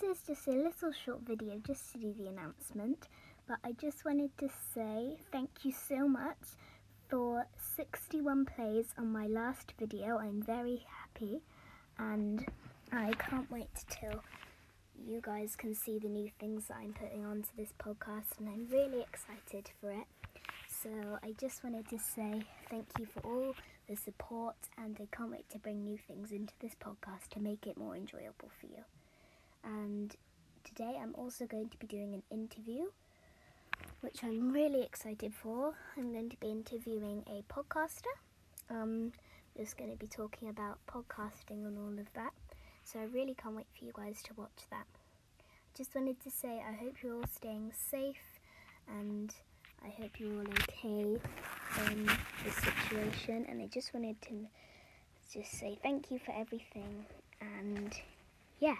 this is just a little short video just to do the announcement, but I just wanted to say thank you so much for 61 plays on my last video. I'm very happy and I can't wait till you guys can see the new things that I'm putting onto this podcast and I'm really excited for it. So I just wanted to say thank you for all the support and I can't wait to bring new things into this podcast to make it more enjoyable for you. And today I'm also going to be doing an interview which I'm really excited for. I'm going to be interviewing a podcaster. Um, just going to be talking about podcasting and all of that. So I really can't wait for you guys to watch that. Just wanted to say I hope you're all staying safe and I hope you're all okay in this situation. And I just wanted to just say thank you for everything and yeah.